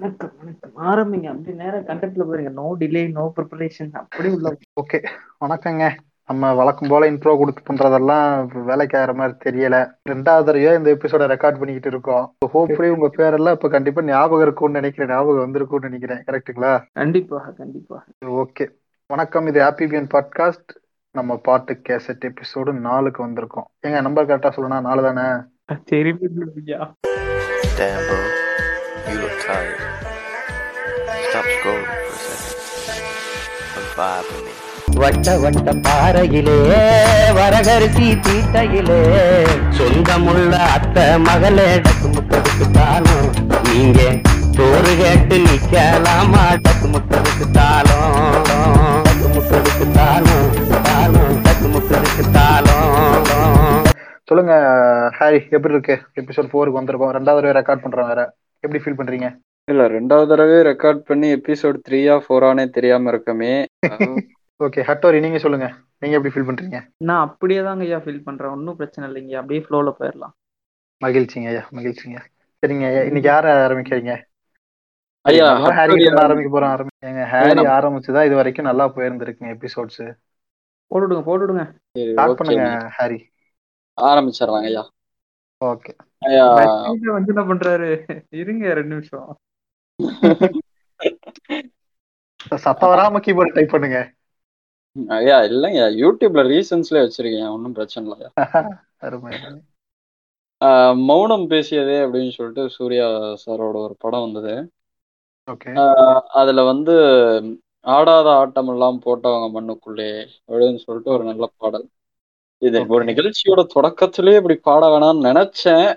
வணக்கம் வணக்கம். ஆரம்பிங்க. அப்படி நேரம் கண்டென்ட்ல போயிருங்க நோ டிலே நோ ப்ரிப்பரேஷன் அப்படி உள்ள ஓகே வணக்கங்க. நம்ம வழக்கம் போல இன்ட்ரோ கொடுத்து பண்றதெல்லாம் வேலைக்கு ஆகிற மாதிரி தெரியல. ரெண்டாவது தடவையா இந்த எபிசோட ரெக்கார்ட் பண்ணிக்கிட்டு இருக்கோம். ஹோப்ஃபுல்லி உங்க பேரெல்லாம் இப்ப கண்டிப்பா ஞாபகம் இருக்கும்னு நினைக்கிறேன். ஞாபகம் வந்திருக்கும்னு நினைக்கிறேன். கரெக்ட்டுங்களா கண்டிப்பாக கண்டிப்பாக. ஓகே வணக்கம். இது ஹாப்பி பியன் பாட்காஸ்ட் நம்ம பாட்டு கேசட் எபிசோடு நாலுக்கு வந்திருக்கோம். ஏங்க நம்பர் கரெக்டா சொல்லணும் நாலு தானே? bro. You look tired. Stop scrolling for a second. And vibe with me. வட்ட வட்ட பாறையிலே வரகரிசி தீட்டையிலே. சொந்தமுள்ள அத்தை மகளே டக்கு முக்கதுக்கு தானும் நீங்க சோறு கேட்டு நிக்கலாமா? டக்கு முக்கதுக்கு தாளம். டக்கு முக்கதுக்கு தாளம். தாளம் டக்கு முக்கதுக்கு தாளம். சொல்லுங்க ஹாரி எப்படி இருக்கு? எபிசோட் ஃபோருக்கு வந்திருக்கோம். ரெண்டாவது ரெக்கார்ட் பண்றோம் வேற. எப்படி ஃபீல் பண்றீங்க? இல்ல ரெண்டாவது தடவை ரெக்கார்ட் பண்ணி எபிசோட் த்ரீயா ஃபோரானே தெரியாம இருக்கமே. ஓகே ஹட்டோரி நீங்க சொல்லுங்க. நீங்க எப்படி ஃபீல் பண்றீங்க? நான் அப்படியே தாங்க ஐயா ஃபீல் பண்றேன். ஒன்றும் பிரச்சனை இல்லைங்க அப்படியே ஃப்ளோல போயிடலாம் மகிழ்ச்சிங்க ஐயா மகிழ்ச்சிங்க. சரிங்க ஐயா இன்னைக்கு யார ஆரம்பிக்கிறீங்க? ஐயா ஹாரி ஆரம்பிக்க போறோம் ஆரம்பிங்க ஹாரி ஆரம்பிச்சுதான் இது வரைக்கும் நல்லா போயிருந்திருக்குங்க எபிசோட்ஸ் போட்டுடுங்க போட்டுடுங்க. சரி, ஸ்டார்ட். பண்ணுங்க ஹாரி ஆரம்பிச்சிடலாங்க ஐயா. ஓகே வந்து என்ன பண்றாரு? இருங்க ரெண்டு நிமிஷம். சத்தம் வராம கீபோர்ட் டைப் பண்ணுங்க. ஐயா இல்லைங்க. யூடியூப்ல ரீசன்ஸ்ல வச்சிருக்கேன் ஒன்றும் பிரச்சனை இல்லை மௌனம் பேசியதே அப்படின்னு சொல்லிட்டு சூர்யா சாரோட ஒரு படம் வந்தது. அதுல வந்து ஆடாத ஆட்டம் எல்லாம் போட்டவங்க மண்ணுக்குள்ளே அப்படின்னு சொல்லிட்டு ஒரு நல்ல பாடல். இது ஒரு நிகழ்ச்சியோட தொடக்கத்திலேயே இப்படி பாட வேணாம்னு நினைச்சேன்.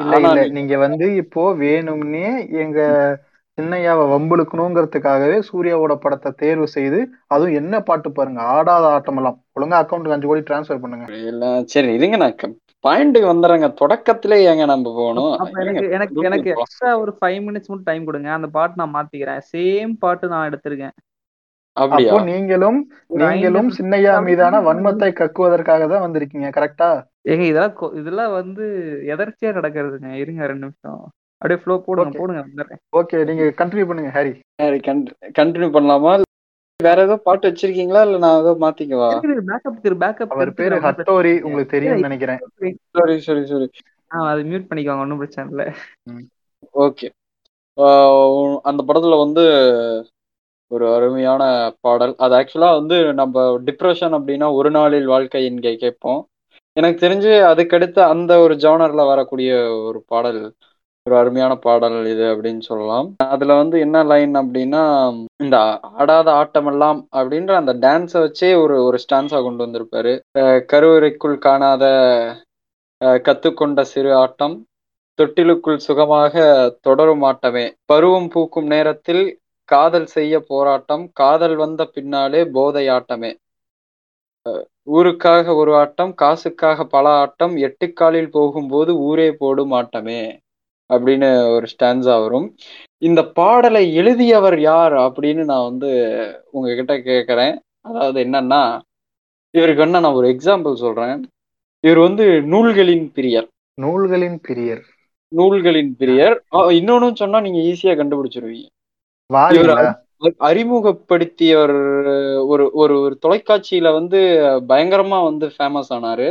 இல்ல இல்ல. நீங்க வந்து இப்போ வேணும்னே எங்க சின்னையாவை வம்புழுக்கணுங்கிறதுக்காகவே சூர்யாவோட படத்தை தேர்வு செய்து அதுவும் என்ன பாட்டு பாருங்க ஆடாத ஆட்டமெல்லாம் ஒழுங்கா அக்கௌண்ட்டுக்கு அஞ்சு கோடி டிரான்ஸ்ஃபர் பண்ணுங்க. இல்ல சரி இருங்க நான் பாயிண்ட்டுக்கு வந்துடுறேங்க தொடக்கத்திலே ஏங்க நம்ம போகணும்? அப்ப எனக்கு எனக்கு எனக்கு எக்ஸ்ட்ரா ஒரு ஃபைவ் மினிட்ஸ் மட்டும் டைம் கொடுங்க. அந்த பாட்டு நான் மாத்திக்கிறேன். சேம் பாட்டு நான் எடுத்திருக்கேன். அப்படியா? அப்போ நீங்களும் நீங்களும் சின்னையா மீதான தான் வன்மத்தை கக்குவதற்காக தான் வந்திருக்கீங்க கரெக்டா? ஏங்க இதெல்லாம் இதெல்லாம் வந்து எதர்ச்சியா நடக்கிறதுங்க. இருங்க ரெண்டு நிமிஷம். அப்படியே ஃப்ளோ போடுங்க. போடுங்க வந்துடுறேன். ஓகே நீங்க கண்டினியூ பண்ணுங்க ஹாரி. கண்டினியூ பண்ணலாமா? வேற ஏதோ பாட்டு வச்சிருக்கீங்களா? இல்ல நான் ஏதோ மாத்திக்கவா? பேக்கப் திரு பேக்கப் அவர் பேரு ஹட்டோரி உங்களுக்கு தெரியும்னு நினைக்கிறேன். சரி சரி சரி அது மியூட் பண்ணிக்கோங்க ஒன்றும் பிரச்சனை இல்லை. ஓகே அந்த படத்துல வந்து ஒரு அருமையான பாடல். அது ஆக்சுவலாக வந்து நம்ம டிப்ரெஷன் அப்படின்னா ஒரு நாளில் வாழ்க்கை இங்கே கேட்போம். எனக்கு தெரிஞ்சு அதுக்கடுத்து அந்த ஒரு ஜோனரில் வரக்கூடிய ஒரு பாடல் ஒரு அருமையான பாடல் இது அப்படின்னு சொல்லலாம். அதுல வந்து என்ன லைன் அப்படின்னா இந்த ஆடாத ஆட்டமெல்லாம் அப்படின்ற அந்த டான்ஸை வச்சே ஒரு ஒரு ஸ்டான்ஸா கொண்டு வந்திருப்பாரு. கருவறைக்குள் காணாத கற்றுக்கொண்ட கத்துக்கொண்ட சிறு ஆட்டம் தொட்டிலுக்குள் சுகமாக தொடரும் ஆட்டமே. பருவம் பூக்கும் நேரத்தில் காதல் செய்ய போராட்டம் காதல் வந்த பின்னாலே போதை ஆட்டமே ஊருக்காக ஒரு ஆட்டம் காசுக்காக பல ஆட்டம் எட்டுக்காலில் போகும்போது ஊரே போடும் ஆட்டமே அப்படின்னு ஒரு ஸ்டான்ஸா வரும். இந்த பாடலை எழுதியவர் யார் அப்படின்னு நான் வந்து உங்ககிட்ட கேட்குறேன் அதாவது என்னன்னா இவருக்கு என்ன நான் ஒரு எக்ஸாம்பிள் சொல்றேன். இவர் வந்து நூல்களின் பிரியர். நூல்களின் பிரியர். நூல்களின் பிரியர். இன்னொன்னு சொன்னா நீங்க ஈஸியா கண்டுபிடிச்சிருவீங்க. அறிமுகப்படுத்தியவர் ஒரு ஒரு ஒரு தொலைக்காட்சியில வந்து பயங்கரமா வந்து ஃபேமஸ் ஆனாரு.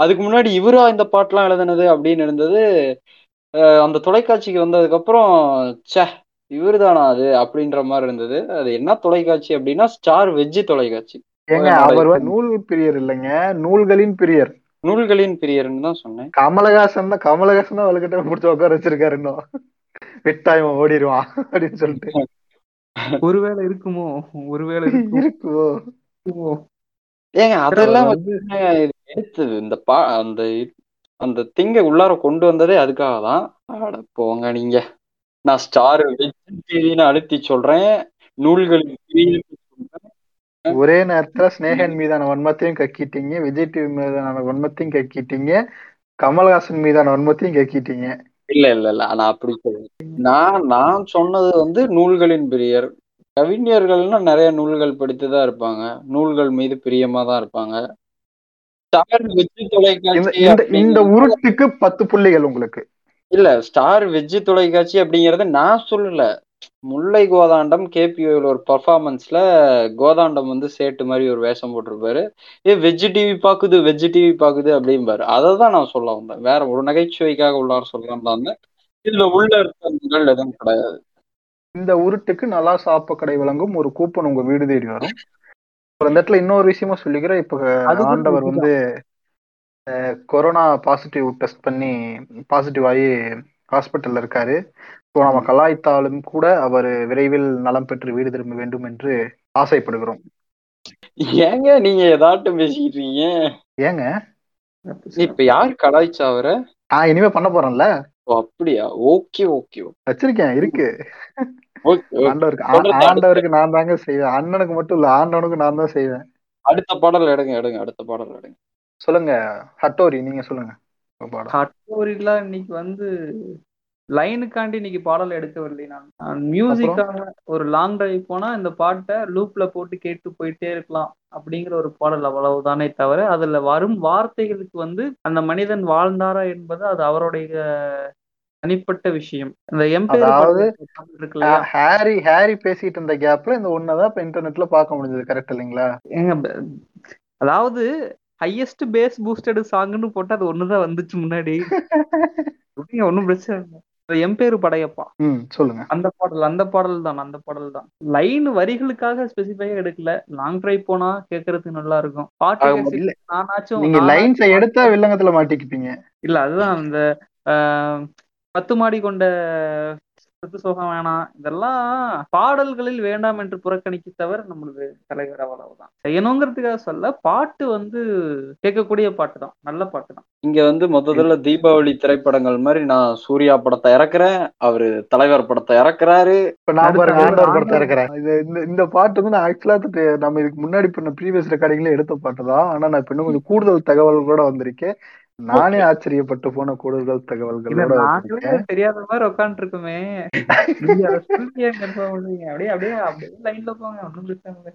அதுக்கு முன்னாடி இவரா இந்த பாட்டெல்லாம் எழுதுனது அப்படின்னு இருந்தது. அந்த தொலைக்காட்சிக்கு வந்ததுக்கு அப்புறம் ச்சே இவருதானா அது அப்படின்ற மாதிரி இருந்தது. அது என்ன தொலைக்காட்சி அப்படின்னா ஸ்டார் வெஜ்ஜி தொலைக்காட்சி. ஏங்க அவர் நூல் பிரியர் இல்லைங்க. நூல்களின் பிரியர். நூல்களின் பிரியர்னு தான் சொன்னேன். கமலஹாசன் தான் கமலஹாசன் தான் அவளுக்கிட்ட பிடிச்ச உட்கார வச்சிருக்காரு இன்னும். விட்டா இவன் ஓடிடுவான் அப்படின்னு சொல்லிட்டு. ஒருவேளை இருக்குமோ? ஒருவேளை இருக்குவோ இருக்குமோ? ஏங்க அதெல்லாம் வந்து எடுத்தது. இந்த பா அந்த அந்த திங்க உள்ளார கொண்டு வந்ததே அதுக்காக தான். அட போங்க நீங்க. நான் ஸ்டார் டிவின்னு அழுத்தி சொல்றேன். நூல்களின். ஒரே நேரத்துல ஸ்னேகன் மீதான வன்மத்தையும் கக்கிட்டீங்க. விஜய் டிவி மீதான வன்மத்தையும் கக்கிட்டீங்க. கமல்ஹாசன் மீதான வன்மத்தையும் கக்கிட்டீங்க. இல்ல இல்ல இல்ல. நான் அப்படி சொல்றேன் நான் நான் சொன்னது வந்து நூல்களின் பிரியர். கவிஞர்கள்னா நிறைய நூல்கள் படித்துதான் இருப்பாங்க. நூல்கள் மீது பிரியமா தான் இருப்பாங்க. ஸ்டார் இந்த தொலைக்காட்சி இந்த உருட்டுக்கு பத்து புள்ளிகள் உங்களுக்கு. இல்ல ஸ்டார் வெஜ் தொலைக்காட்சி அப்படிங்கறத நான் சொல்லல. முல்லை கோதாண்டம் கேபிஓல ஒரு பர்ஃபார்மன்ஸ்ல கோதாண்டம் வந்து சேட்டு மாதிரி ஒரு வேஷம் போட்டிருப்பாரு. ஏ வெஜ் டிவி பாக்குது வெஜ் டிவி பாக்குது அப்படிம்பாரு. அதை தான் நான் சொல்ல வந்தேன். வேற ஒரு நகைச்சுவைக்காக உள்ளார சொல்லலாம் தான். இதுல உள்ள அர்த்தங்கள் எதுவும் கிடையாது. இந்த உருட்டுக்கு நல்லா சாப்ப கடை வழங்கும் ஒரு கூப்பன் உங்க வீடு தேடி வரும். அப்புறம் இந்த இடத்துல இன்னொரு விஷயமா சொல்லிக்கிறேன். இப்ப ஆண்டவர் வந்து கொரோனா பாசிட்டிவ் டெஸ்ட் பண்ணி பாசிட்டிவ் ஆகி ஹாஸ்பிட்டல்ல இருக்காரு. ஸோ நம்ம கலாய்த்தாலும் கூட அவர் விரைவில் நலம் பெற்று வீடு திரும்ப வேண்டும் என்று ஆசைப்படுகிறோம். ஏங்க நீங்க ஏதாட்டும் பேசிக்கிட்டு இருக்கீங்க ஏங்க இப்ப யார் கலாய்ச்சா அவர? நான் இனிமே பண்ண போறேன்ல. ஓ அப்படியா? ஓகே ஓகே வச்சிருக்கேன் இருக்கு. ஓகே ஆண்டவருக்கு ஆண்டவருக்கு நான் தாங்க செய்வேன். அண்ணனுக்கு மட்டும் இல்ல ஆண்டவனுக்கு நான் தான் செய்வேன். அடுத்த பாடல் எடுங்க எடுங்க அடுத்த பாடல் எடுங்க. சொல்லுங்க ஹட்டோரி நீங்க சொல்லுங்க. பாடம் கட்டோரிலாம் இன்னைக்கு வந்து லைனுக்காண்டி இன்னைக்கு பாடல் எடுக்கவில்லை நான். நான் மியூசிக்காக ஒரு லாங் டிரைவ் போனா இந்த பாட்டை லூப்ல போட்டு கேட்டு போயிட்டே இருக்கலாம் அப்படிங்கிற ஒரு பாடல் அவ்வளவுதானே தவிர அதுல வரும் வார்த்தைகளுக்கு வந்து அந்த மனிதன் வாழ்ந்தாரா என்பது அது அவருடைய தனிப்பட்ட விஷயம். இந்த இல்லையா? ஹாரி ஹாரி பேசிட்டு இருந்த கேப்ல இந்த ஒன்னதான் இப்ப இன்டர்நெட்ல பார்க்க முடிஞ்சது கரெக்ட் இல்லைங்களா? அதாவது ஹையஸ்ட் பேஸ் பூஸ்டட் சாங்னு போட்டு அது ஒண்ணுதான் வந்துச்சு முன்னாடி. ஒண்ணும் பிரச்சனை இல்லை. எம்பேரு படையப்பா. சொல்லுங்க. அந்த பாடல் அந்த பாடல் தான் அந்த பாடல் தான். லைன் வரிகளுக்காக ஸ்பெசிஃபையா எடுக்கல. லாங் டிரைவ் போனா கேட்கறதுக்கு நல்லா இருக்கும். பாட்டு நானாச்சும் நீங்க லைன்ஸை எடுத்தா வில்லங்கத்துல மாட்டிக்குப்பீங்க. இல்ல அதுதான் அந்த ஆஹ், பத்து மாடி கொண்ட சொத்து சோகம் வேணாம். இதெல்லாம் பாடல்களில் வேண்டாம் என்று புறக்கணிக்க தவிர நம்மளுக்கு தலைவர் அவ்வளவுதான். செய்யணுங்கிறதுக்காக சொல்ல பாட்டு வந்து கேட்கக்கூடிய பாட்டு தான். நல்ல பாட்டு தான். இங்க வந்து மொத்தத்துல தீபாவளி திரைப்படங்கள் மாதிரி நான் சூர்யா படத்தை இறக்குறேன் அவரு தலைவர் படத்தை இறக்குறாரு. இப்ப நான் ஆண்டவர் படத்தை இருக்கிறேன் இது இந்த இந்த பாட்டு வந்து நான் ஆக்சுவலா நம்ம இதுக்கு முன்னாடி பண்ண ப்ரீவியஸ் ரெக்கார்டிங்ல எடுத்த பாட்டு தான். ஆனா நான் இப்ப இன்னும் கொஞ்சம் கூடுதல் தகவல்களோட வந்திருக்கேன். நானே ஆச்சரியப்பட்டு போன கூடுதல் நாங்களே வந்திருக்கேன் தெரியாத மாதிரி உட்காந்துட்டு இருக்கோமே அப்படியே அப்படியே அப்படியே லைன்ல போங்க. ஒன்றும் பிரச்சனை இல்லை.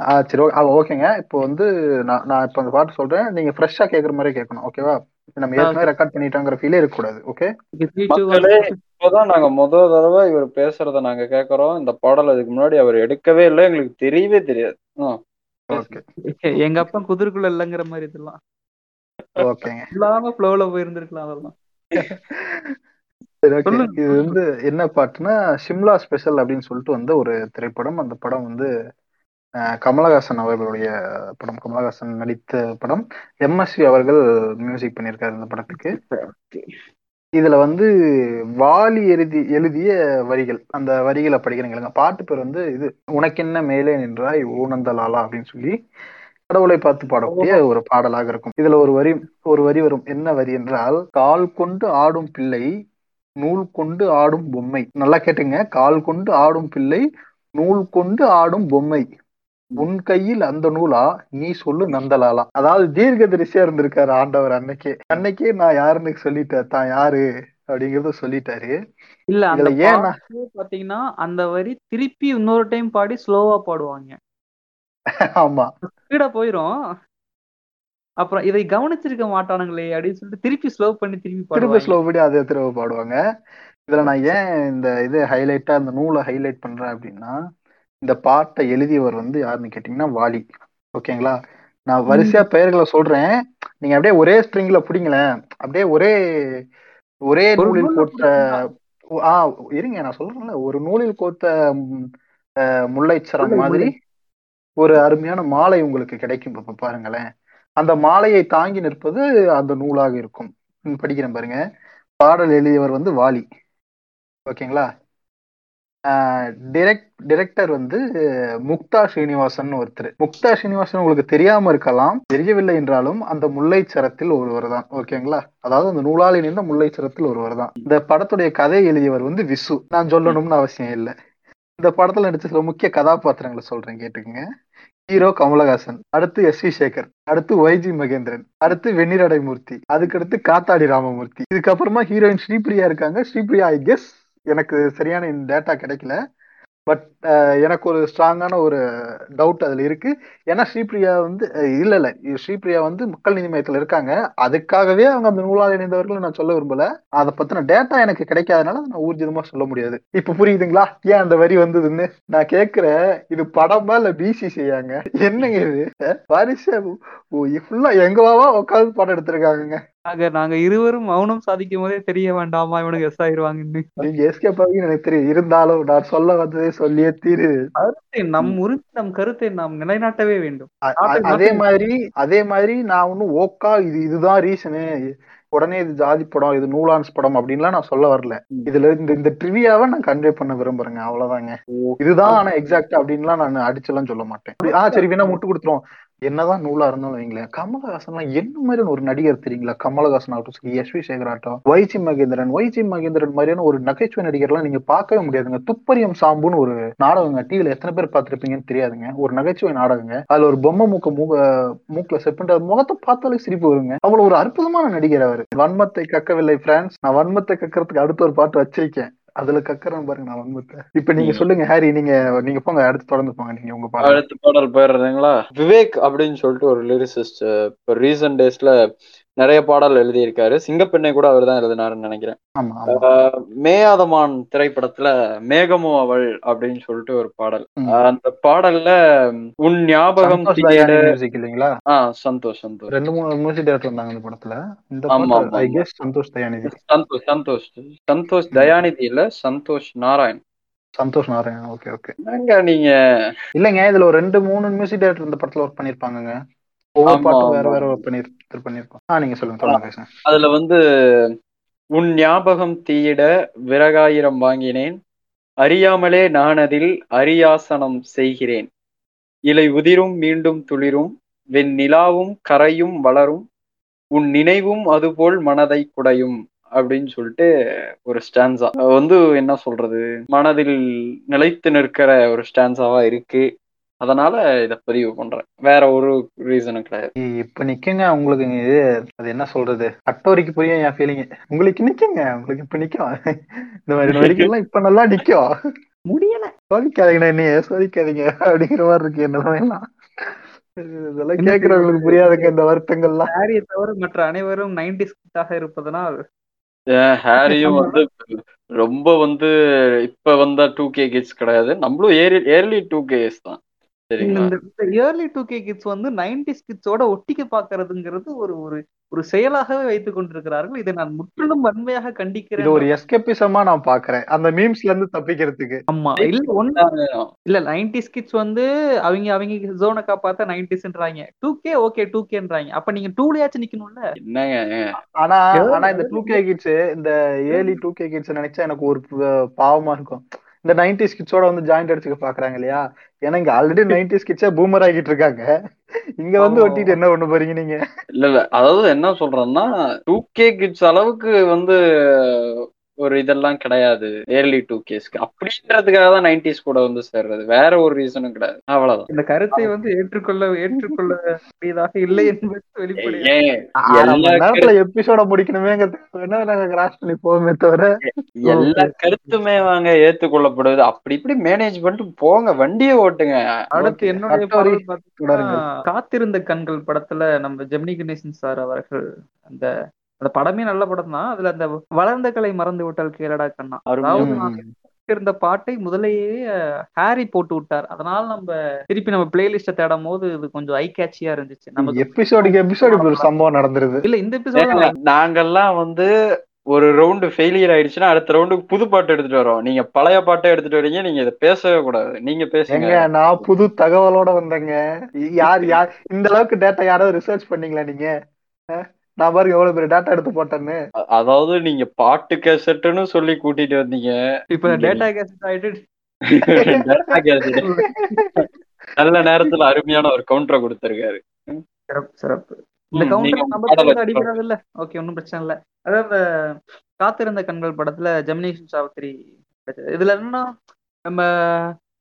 ஆ சரி ஓகே ஓகேங்க. இப்போ வந்து நான் நான் இப்போ அந்த பாட்டு சொல்றேன். நீங்க ஃப்ரெஷ்ஷா கேட்குற மாதிரி கேட்கணும் ஓகேவா நம்ம ஏற்கனவே ரெக்கார்ட் பண்ணிட்டாங்கிற ஃபீலே இருக்கக்கூடாது ஓகே த்ரீ டூ மக்களே இப்போதான் நாங்க முத தடவை இவர் பேசுறத நாங்க கேக்குறோம். இந்த பாடல் அதுக்கு முன்னாடி அவர் எடுக்கவே இல்லை. எங்களுக்கு தெரியவே தெரியாது. ஓகே எங்க அப்பா குதிரைக்குள்ள இல்லைங்கிற மாதிரி இதெல்லாம். ஓகேங்க. இல்லாம ஃப்ளோல போயிருந்திருக்கலாம் அதெல்லாம். சரி ஓகே. சொல்லுங்க. இது வந்து என்ன பாட்டுனா ஷிம்லா ஸ்பெஷல் அப்படின்னு சொல்லிட்டு வந்து ஒரு திரைப்படம். அந்த படம் வந்து கமலஹாசன் அவர்களுடைய படம். கமலஹாசன் நடித்த படம். எம்எஸ்வி அவர்கள் மியூசிக் பண்ணியிருக்காரு இந்த படத்துக்கு. இதுல வந்து வாலி எழுதி எழுதிய வரிகள். அந்த வரிகளை படிக்கிறீங்க பாட்டு பேர் வந்து இது உனக்கென்ன மேலே நின்றாய் ஊனந்தலாலா அப்படின்னு சொல்லி கடவுளை பார்த்து பாடக்கூடிய ஒரு பாடலாக இருக்கும். இதுல ஒரு வரி ஒரு வரி வரும். என்ன வரி என்றால் கால் கொண்டு ஆடும் பிள்ளை நூல் கொண்டு ஆடும் பொம்மை. நல்லா கேட்டுங்க. கால் கொண்டு ஆடும் பிள்ளை நூல் கொண்டு ஆடும் பொம்மை. உன் கையில் அந்த நூலா? நீ சொல்லு நந்தலாலா. அதாவது தீர்க்க தரிசியா இருந்திருக்காரு ஆண்டவர் அன்னைக்கே. அன்னைக்கே நான் யாருன்னு சொல்லிட்டேன் தான் யாரு? அப்படிங்கறத சொல்லிட்டாரு. இல்ல அந்த ஏன் பாத்தீங்கன்னா அந்த வரி திருப்பி இன்னொரு டைம் பாடி ஸ்லோவா பாடுவாங்க. ஆமா. ஸ்பீடா போயிரும். அப்புறம் இதை கவனிச்சிருக்க மாட்டானுங்களே அப்படின்னு சொல்லிட்டு திருப்பி ஸ்லோ பண்ணி திருப்பி பாடுவாங்க. ஸ்லோ படி அதே திரும்ப பாடுவாங்க. இதுல நான் ஏன் இந்த இது ஹைலைட்டா இந்த நூலை ஹைலைட் பண்றேன் அப்படின்னா இந்த பாட்டை எழுதியவர் வந்து யாருன்னு கேட்டீங்கன்னா வாலி. ஓகேங்களா? நான் வரிசையா பெயர்களை சொல்றேன். நீங்க அப்படியே ஒரே ஸ்ட்ரிங்ல பிடிங்களேன். அப்படியே ஒரே ஒரே நூலில் நூல்ல கோத்த ஆ இருங்க நான் சொல்றேன்ல. ஒரு நூலில் கோத்த முல்லைச்சரம் முல்லை, மாதிரி ஒரு அருமையான மாலை உங்களுக்கு கிடைக்கும். இப்ப பாருங்களேன். அந்த மாலையை தாங்கி நிற்பது அந்த நூலாக இருக்கும். படிக்கிறேன் பாருங்க. பாடல் எழுதியவர் வந்து வாலி. ஓகேங்களா? டிரெக்ட் டிரெக்டர் வந்து முக்தா ஸ்ரீனிவாசன் ஒருத்தர். முக்தா ஸ்ரீனிவாசன் உங்களுக்கு தெரியாம இருக்கலாம். தெரியவில்லை என்றாலும் அந்த முல்லைச்சரத்தில் ஒருவர் தான். ஓகேங்களா? அதாவது அந்த நூலால் இணைந்த முல்லைச்சரத்தில் ஒருவர் தான். இந்த படத்துடைய கதை எழுதியவர் வந்து விசு. நான் சொல்லணும்னு அவசியம் இல்லை. இந்த படத்துல நடிச்ச சில முக்கிய கதாபாத்திரங்களை சொல்றேன் கேட்டுக்கங்க. ஹீரோ கமலஹாசன் அடுத்து எஸ் வி சேகர் அடுத்து ஒய்ஜி மகேந்திரன் அடுத்து வெண்ணிரடை மூர்த்தி அதுக்கடுத்து காத்தாடி ராமமூர்த்தி. இதுக்கப்புறமா ஹீரோயின் ஸ்ரீபிரியா இருக்காங்க. ஸ்ரீபிரியா ஐ கெஸ் எனக்கு சரியான டேட்டா கிடைக்கல. பட் uh, எனக்கு ஒரு ஸ்ட்ராங்கான ஒரு டவுட் அதில் இருக்கு. ஏன்னா ஸ்ரீபிரியா வந்து இல்லை இல்லை. ஸ்ரீபிரியா வந்து மக்கள் நீதி மையத்தில் இருக்காங்க. அதுக்காகவே அவங்க அந்த நூலாக இணைந்தவர்கள் நான் சொல்ல விரும்பல. அதை பத்தின டேட்டா எனக்கு கிடைக்காதனால நான் ஊர்ஜிதமா சொல்ல முடியாது. இப்ப புரியுதுங்களா? ஏன் அந்த வரி வந்ததுன்னு? நான் கேக்குறேன். இது படமா இல்ல பிசி செய்யாங்க என்னங்க இது? அஹ், ஃபுல்லா எங்கவாவா உட்காந்து படம் எடுத்திருக்காங்க நாங்க நாங்க இருவரும் மௌனம் சாதிக்கும் போதே தெரிய வேண்டாமா? இவனுக்கு எஸ் ஆயிருவாங்கன்னு நீங்க எஸ்கேப் எனக்கு தெரியும். இருந்தாலும் நான் சொல்ல வந்ததே சொல்லியே தீரு. நம் உரிமை நம் கருத்தை நாம் நிலைநாட்டவே வேண்டும். அதே மாதிரி அதே மாதிரி நான் ஒன்னும் ஓக்கா இது இதுதான் ரீசனு உடனே இது ஜாதி படம் இது நூலான்ஸ் படம் அப்படின்லாம் நான் சொல்ல வரல. இதுல இந்த இந்த ட்ரிவியாவை நான் கன்வே பண்ண விரும்புறேங்க. அவ்வளவுதாங்க. இதுதான் ஆனா எக்ஸாக்ட் அப்படின்லாம் நான் அடிச்செல்லாம் சொல்ல மாட்டேன். அப்படி- ஆ சரி வேணா முட்டு கொடுத்துருவோம். என்னதான் நூலா இருந்தாலும் வைங்களேன் கமலஹாசன்லாம் என்ன மாதிரி ஒரு நடிகர் தெரியுங்களா? கமலஹாசன் ஆகட்டும் சரி எஸ் வி சேகர் ஆகட்டும் வைஜி மகேந்திரன். வைஜி மகேந்திரன் மாதிரியான ஒரு நகைச்சுவை நடிகர்லாம் நீங்க பார்க்கவே முடியாதுங்க. துப்பரியம் சாம்புன்னு ஒரு நாடகங்க. டிவில எத்தனை பேர் பார்த்திருப்பீங்கன்னு தெரியாதுங்க. ஒரு நகைச்சுவை நாடகங்க. அதுல ஒரு பொம்மை மூக்க மூக மூக்குல செட் முகத்தை பார்த்தாலே சிரிப்பு வருங்க. அவ்வளவு ஒரு அற்புதமான நடிகர் அவர். வன்மத்தை கக்கவில்லை பிரான்ஸ் நான் வன்மத்தை கக்கறதுக்கு அடுத்த ஒரு பாட்டு வச்சிருக்கேன். அதுல கக்கறேன் பாருங்க நான் வன்மத்தை இப்ப நீங்க. சொல்லுங்க ஹாரி நீங்க நீங்க போங்க அடுத்து தொடர்ந்து போங்க நீங்க உங்க பாட்டு அடுத்த பாடல் போயிடுறதுங்களா? விவேக் அப்படின்னு சொல்லிட்டு ஒரு லிரிசிஸ்ட் இப்போ ரீசன்ட் டேஸ்ல நிறைய பாடல் எழுதியிருக்காரு. சிங்கப்பெண்ணை கூட அவர் தான் எழுதினாருன்னு நினைக்கிறேன். ஆஹ் மேயாதமான் திரைப்படத்துல மேகமோ அவள் அப்படின்னு சொல்லிட்டு ஒரு பாடல். ஆஹ் அந்த பாடல்ல உன் ஞாபகம் மியூசிக் இல்லைங்களா? ஆ சந்தோஷ் சந்தோஷ். ரெண்டு மூணு மியூசிக் டேரக்டர் இருந்தாங்க இந்த படத்துல ஆமா, ஐ. கெஸ் சந்தோஷ் தயாநிதி. சந்தோஷ் சந்தோஷ். சந்தோஷ் தயாநிதி இல்ல Santhosh Narayan. Santhosh Narayanan okay okay. நீங்க? இல்லைங்க இதுல ஒரு ரெண்டு மூணு மியூசிக் டேரக்டர் இந்த படத்துல ஒர்க் பண்ணிருப்பாங்கங்க. ஒவ்வொரு பாட்டும் வேற. வேற ஒர்க் பண்ணி பண்ணிருப்பாங்க ஆ நீங்க சொல்லுங்க பேசுங்க அதுல வந்து உன் ஞாபகம் தீயிட விறகாயிரம் வாங்கினேன். அறியாமலே நான் அதில் அரியாசனம் செய்கிறேன். இலை உதிரும் மீண்டும் துளிரும். வெண்ணிலாவும் கரையும் வளரும். உன் நினைவும் அதுபோல் மனதை குடையும் அப்படின்னு சொல்லிட்டு ஒரு ஸ்டான்ஸா வந்து என்ன சொல்றது? மனதில் நிலைத்து நிற்கிற ஒரு ஸ்டான்ஸாவா இருக்கு. அதனால இத பதிவு பண்றேன். வேற ஒரு ரீசனும் கிடையாது. இப்ப நிக்குங்க உங்களுக்கு இது அது என்ன சொல்றது? அட்டோரிக்கு புரியும் என் ஃபீலிங் உங்களுக்கு நிக்குங்க உங்களுக்கு இப்ப நிக்கும். இந்த மாதிரி வரிகள்லாம் இப்ப நல்லா நிக்கும். முடியல. சோதிக்காதீங்கண்ணா என்னைய சோதிக்காதீங்க அப்படிங்கிற மாதிரி இருக்கு என்ன எல்லாம் இதெல்லாம் கேக்குறவங்களுக்கு புரியாதுங்க இந்த வருத்தங்கள்லாம். ஹாரியை தவிர மற்ற அனைவரும் நைன்டி ஸ்கிட்டாக இருப்பதனால். ஹாரியும் வந்து ரொம்ப வந்து இப்ப வந்த டூ கே கிட்ஸ் கிடையாது. நம்மளும் ஏர்லி ஏர்லி டூ கேஸ் தான். இந்த இயர்லி டூ கே கிட்ஸ் வந்து நைன்டி கிட்ஸோட ஒட்டிக்க பாக்குறதுங்கிறது ஒரு ஒரு ஒரு செயலாகவே வைத்துக் கொண்டிருக்கிறார்கள். இதை நான் முற்றிலும் வன்மையாக இது கண்டிக்கிறேன். ஒரு எஸ்கேபிசமா நான் பாக்குறேன். அந்த மீம்ஸ்ல இருந்து தப்பிக்கிறதுக்கு. ஆமா. இல்ல ஒண்ணு இல்ல நைன்டிஸ் கிட்ஸ் வந்து அவங்க அவங்க ஜோனை காப்பாத்த நைன்டிஸ்ன்றாங்க டூ கே ஓகே டூ கேன்றாங்க அப்ப நீங்க டூலயாச்சும் நிக்கணும்ல? என்னங்க? ஆனா ஆனா இந்த டூ கே கிட்ஸ் இந்த ஏர்லி டூ கே கிட்ஸ் நினைச்சா எனக்கு ஒரு பாவமா இருக்கும். இந்த நைன்டிஸ் கிட்ஸோட வந்து ஜாயிண்ட் அடிச்சுக்க பாக்குறாங்க இல்லையா? ஏன்னா இங்க ஆல்ரெடி நைன்டிஸ் கிட்ஸே பூமர் ஆகிட்டு இருக்காங்க. இங்க வந்து. ஒட்டிட்டு என்ன பண்ண போறீங்க நீங்க? இல்ல இல்ல. அதாவது என்ன சொல்றேன்னா டூ கே கிட்ஸ் அளவுக்கு வந்து ஒரு இதெல்லாம் கிடையாது. ஏர்லி டூ கேஸ்க்கு அப்படின்றதுக்காக தான் நைன்டிஸ் கூட வந்து சேர்றது. வேற ஒரு ரீசனும் கிடையாது. அவ்வளவுதான். இந்த கருத்தை வந்து ஏற்றுக்கொள்ள ஏற்றுக்கொள்ள கூடியதாக இல்லை என்பது வெளிப்படை ஏன் அரை மணி எல்லா நேரத்துல எபிசோட முடிக்கணுமேங்கிறது வேணா நாங்க கிராஸ் பண்ணி போவோமே தவிர எல்லா கருத்துமே வாங்க ஏத்துக்கொள்ளப்படுது அப்படி இப்படி மேனேஜ் பண்ணிட்டு போங்க. வண்டியை ஓட்டுங்க. அடுத்து. என்னுடைய. காத்திருந்த கண்கள் படத்துல நம்ம ஜெமினி கணேசன் சார் அவர்கள் அந்த அந்த படமே நல்ல படம் தான் அதுல அந்த வளர்ந்த கலை மறந்து விட்டால் கேளடா கண்ணா. அதாவது. இருந்த பாட்டை முதலேயே ஹாரி போட்டு விட்டார். அதனால நம்ம திருப்பி நம்ம பிளேலிஸ்ட தேடும் போது இது கொஞ்சம் ஐ கேட்சியா இருந்துச்சு. நமக்கு எபிசோடுக்கு எபிசோடு ஒரு சம்பவம் நடந்துருது. இல்ல இந்த எபிசோட் நாங்கெல்லாம் வந்து ஒரு ரவுண்டு ஃபெயிலியர் ஆயிடுச்சுன்னா அடுத்த ரவுண்டுக்கு புது பாட்டு எடுத்துட்டு வரோம். நீங்க பழைய பாட்டை எடுத்துட்டு வரீங்க நீங்க இதை பேசவே கூடாது. நீங்க பேசுங்க. எங்க நான் புது தகவலோட வந்தேங்க. யார் யார் இந்த அளவுக்கு டேட்டா யாராவது ரிசர்ச் பண்ணீங்களா நீங்க? நான் பாருங்க எவ்வளவு பெரிய டேட்டா எடுத்து போட்டேன்னு. அதாவது நீங்க பாட்டு கேசட்டுன்னு சொல்லி கூட்டிட்டு வந்தீங்க. இப்ப டேட்டா கேசட் ஆயிட்டு. நல்ல நேரத்துல அருமையான ஒரு கவுண்டரை கொடுத்திருக்காரு. சிறப்பு சிறப்பு. இந்த கவுண்டர் நம்ம அடிக்கிறது இல்ல? ஓகே ஒன்றும் பிரச்சனை இல்ல. அதாவது காத்திருந்த கண்கள் படத்துல ஜெமினேஷன் சாவித்திரி. இதுல என்னன்னா நம்ம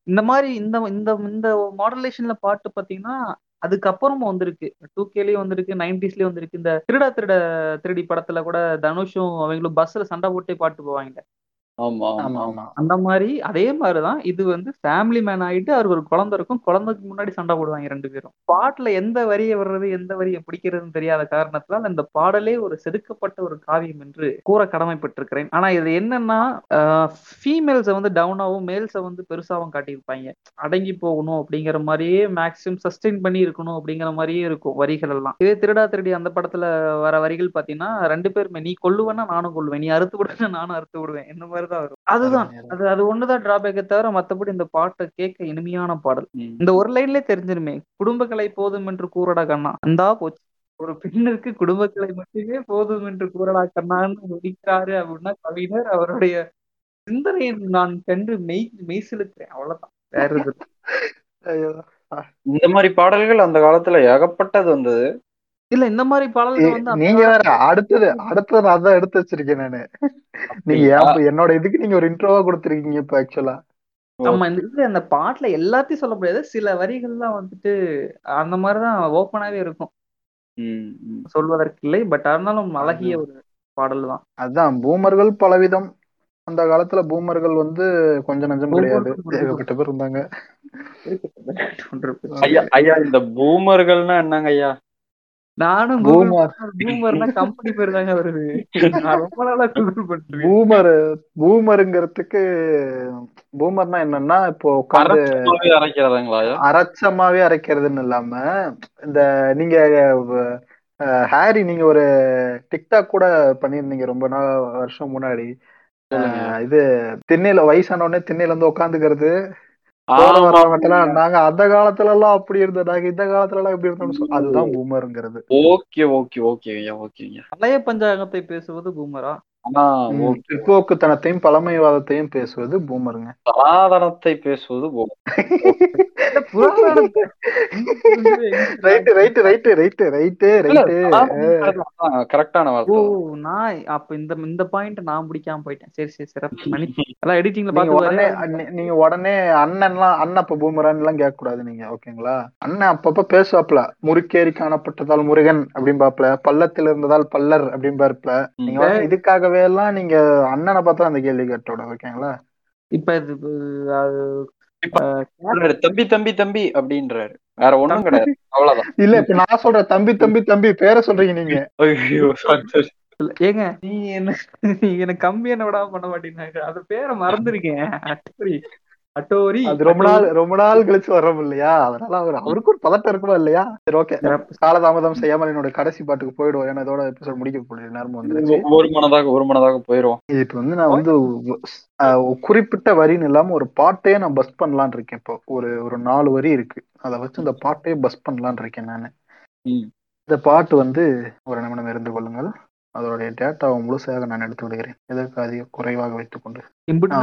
இந்த மாதிரி இந்த இந்த இந்த மாடலேஷன்ல பாட்டு பாத்தீங்கன்னா அதுக்கப்புறமும் வந்திருக்கு. டூ கேலயும் வந்திருக்கு நைன்டிஸ்லயும் வந்திருக்கு. இந்த திருடா திருட திருடி படத்துல கூட தனுஷும் அவங்களும் பஸ்ல சண்டை போட்டே பாட்டு போவாங்க அந்த மாதிரி அதே மாதிரிதான் இது வந்து ஃபேமிலி மேன் ஆயிட்டு அவருக்கு ஒரு குழந்தை இருக்கும். குழந்தைக்கு முன்னாடி சண்டை போடுவாங்க ரெண்டு பேரும். பாட்டுல எந்த வரியை வர்றது எந்த வரியை பிடிக்கிறதுன்னு தெரியாத காரணத்தினால் அந்த பாடலே ஒரு செதுக்கப்பட்ட ஒரு காவியம் என்று கூற கடமைப்பட்டிருக்கிறேன். ஆனா இது என்னன்னா ஃபீமேல்ஸை வந்து டவுனாவும் மேல்ஸை வந்து பெருசாவும் காட்டியிருப்பாங்க. அடங்கி போகணும் அப்படிங்கிற மாதிரியே மேக்ஸிமம் சஸ்டெயின் பண்ணி இருக்கணும் அப்படிங்கிற மாதிரியே இருக்கும் வரிகள் எல்லாம். இதே திருடா திருடி அந்த படத்துல வர வரிகள் பாத்தீங்கன்னா ரெண்டு பேருமே நீ கொல்லுவேன்னா நானும் கொல்லுவேன். நீ அறுத்து விடுவேன்னா நானும் அறுத்து விடுவேன். இந்த மாதிரிதான் வரும். அதுதான். அது அது ஒண்ணுதான் டிராபேக்கை தவிர மத்தபடி இந்த பாட்டை கேட்க இனிமையான பாடல். இந்த ஒரு லைன்லயே தெரிஞ்சிருமே. குடும்பக்கலை போதும் என்று கூறடா கண்ணா. அந்தா போச்சு. ஒரு பெண்ணிற்கு குடும்பக்கலை மட்டுமே போதும் என்று கூறடா கண்ணான்னு முடிக்கிறாரு அப்படின்னா கவிஞர் அவருடைய சிந்தனையை நான் கண்டு மெய் மெய் செலுத்துறேன். அவ்வளவுதான். வேற. இந்த மாதிரி பாடல்கள் அந்த காலத்துல ஏகப்பட்டது வந்தது. இல்ல இந்த மாதிரி பாடல்கள் வந்து நீங்க வேற அடுத்தது அடுத்தது நான் அதான் எடுத்து வச்சிருக்கேன் நானு. நீங்க என்னோட இதுக்கு நீங்க ஒரு இன்ட்ரோவா கொடுத்துருக்கீங்க இப்ப ஆக்சுவலா ஆமா இந்த இல்ல அந்த பாட்டுல எல்லாத்தையும் சொல்ல முடியாது. சில வரிகள்லாம் வந்துட்டு அந்த மாதிரிதான் ஓப்பனாவே இருக்கும். சொல்வதற்கு இல்லை பட் இருந்தாலும் அழகிய ஒரு பாடல் தான் அதான் பூமர்கள் பலவிதம். அந்த காலத்துல பூமர்கள் வந்து கொஞ்சம் நஞ்சம் கிடையாது. ஏகப்பட்ட பேர் இருந்தாங்க. ஐயா ஐயா இந்த பூமர்கள்னா என்னங்க ஐயா? நானும் கூகுள் பூமர் பூமர்னா கம்பெனி பேர் தாங்க வருது நான் ரொம்ப நாளா கூகுள் பண்ணிருக்கேன் பூமர் பூமருங்கிறதுக்கு பூமர்னா என்னன்னா இப்போ உட்காந்து அரைச்சமாவே அரைக்கிறதுன்னு இல்லாம இந்த நீங்க ஹாரி நீங்க ஒரு டிக்டாக் கூட பண்ணிருந்தீங்க ரொம்ப நாள் வருஷம் முன்னாடி. இது திண்ணையில வயசான உடனே திண்ணையில வந்து உட்காந்துக்கிறது. நாங்க அந்த காலத்துல எல்லாம் அப்படி இருந்தோம். நாங்க இந்த காலத்துல எல்லாம் இப்படி இருந்தோம்னு சொல்லி அதுதான் பூமருங்கிறது ஓகே ஓகே ஓகே ஐயா ஓகே ஐயா பழைய பஞ்சாங்கத்தை பேசுவது பூமரா ஆனா பிற்போக்குத்தனத்தையும் பழமைவாதத்தையும் பேசுவது பூமருங்க. பேசுவது புராதனத்தை. சனாதனங்கிறது கரெக்டான ஓ வார்த்தை. நான் அப்ப இந்த இந்த பாயிண்ட் நான் பிடிக்காம போயிட்டேன். சரி சரி சிறப்பு மன்னிப்பு எல்லாம் எடிட்டிங்ல நீங்க பாத்து உடனே நீங்க உடனே அண்ணன்லாம் அண்ணன் அப்ப பூமரான் எல்லாம் கேட்க கூடாது நீங்க ஓகேங்களா? அண்ணன் அப்பப்ப பேசுவாப்ல முறுக்கேறி காணப்பட்டதால் முருகன் அப்படிம்பாப்ல பள்ளத்தில் இருந்ததால் பல்லர் அப்படிம்பாருப்ல நீங்க வந்து இதுக்காகவே எல்லாம் நீங்க அண்ணனை பார்த்தா அந்த கேள்வி கேட்டோட ஓகேங்களா? இப்ப தம்பி தம்பி தம்பி அப்படின்றாரு. வேற ஒண்ணும் கிடையாது. அவ்வளவுதான். இல்ல இப்ப நான் சொல்றேன் தம்பி தம்பி தம்பி பேரை சொல்றீங்க நீங்க. ஏங்க நீ என்ன நீ என்ன கம்பி என்ன விடாம பண்ண மாட்டீங்க அது பேரை மறந்துருக்கேன். அட்டோரி அது ரொம்ப நாள் ரொம்ப நாள் கழிச்சு வர்றோம் இல்லையா அதனால அவர் அவருக்கு ஒரு பதட்டம் இருக்குமா இல்லையா? சரி ஓகே. காலதாமதம் செய்யாமல் என்னோட கடைசி பாட்டுக்கு போயிடுவோம். ஏன்னா இதோட எபிசோட் முடிக்க போகுது நேரம் வந்துருச்சு. ஒரு மனதாக ஒரு மனதாக போயிரும் இதுக்கு வந்து நான் வந்து குறிப்பிட்ட வரின்னு இல்லாம ஒரு பாட்டையே நான் பஸ் பண்ணலாம்னு இருக்கேன் இப்போ. ஒரு ஒரு நாலு வரி இருக்கு. அதை வச்சு இந்த பாட்டையே பஸ் பண்ணலாம்னு இருக்கேன் நான். இந்த பாட்டு வந்து ஒரு நிமிடம் இருந்து கொள்ளுங்கள். அதோடைய டேட்டாவை முழுசாக நான் எடுத்து விடுகிறேன். எதற்கு அதிக குறைவாக வைத்துக்கொண்டு இந்த-?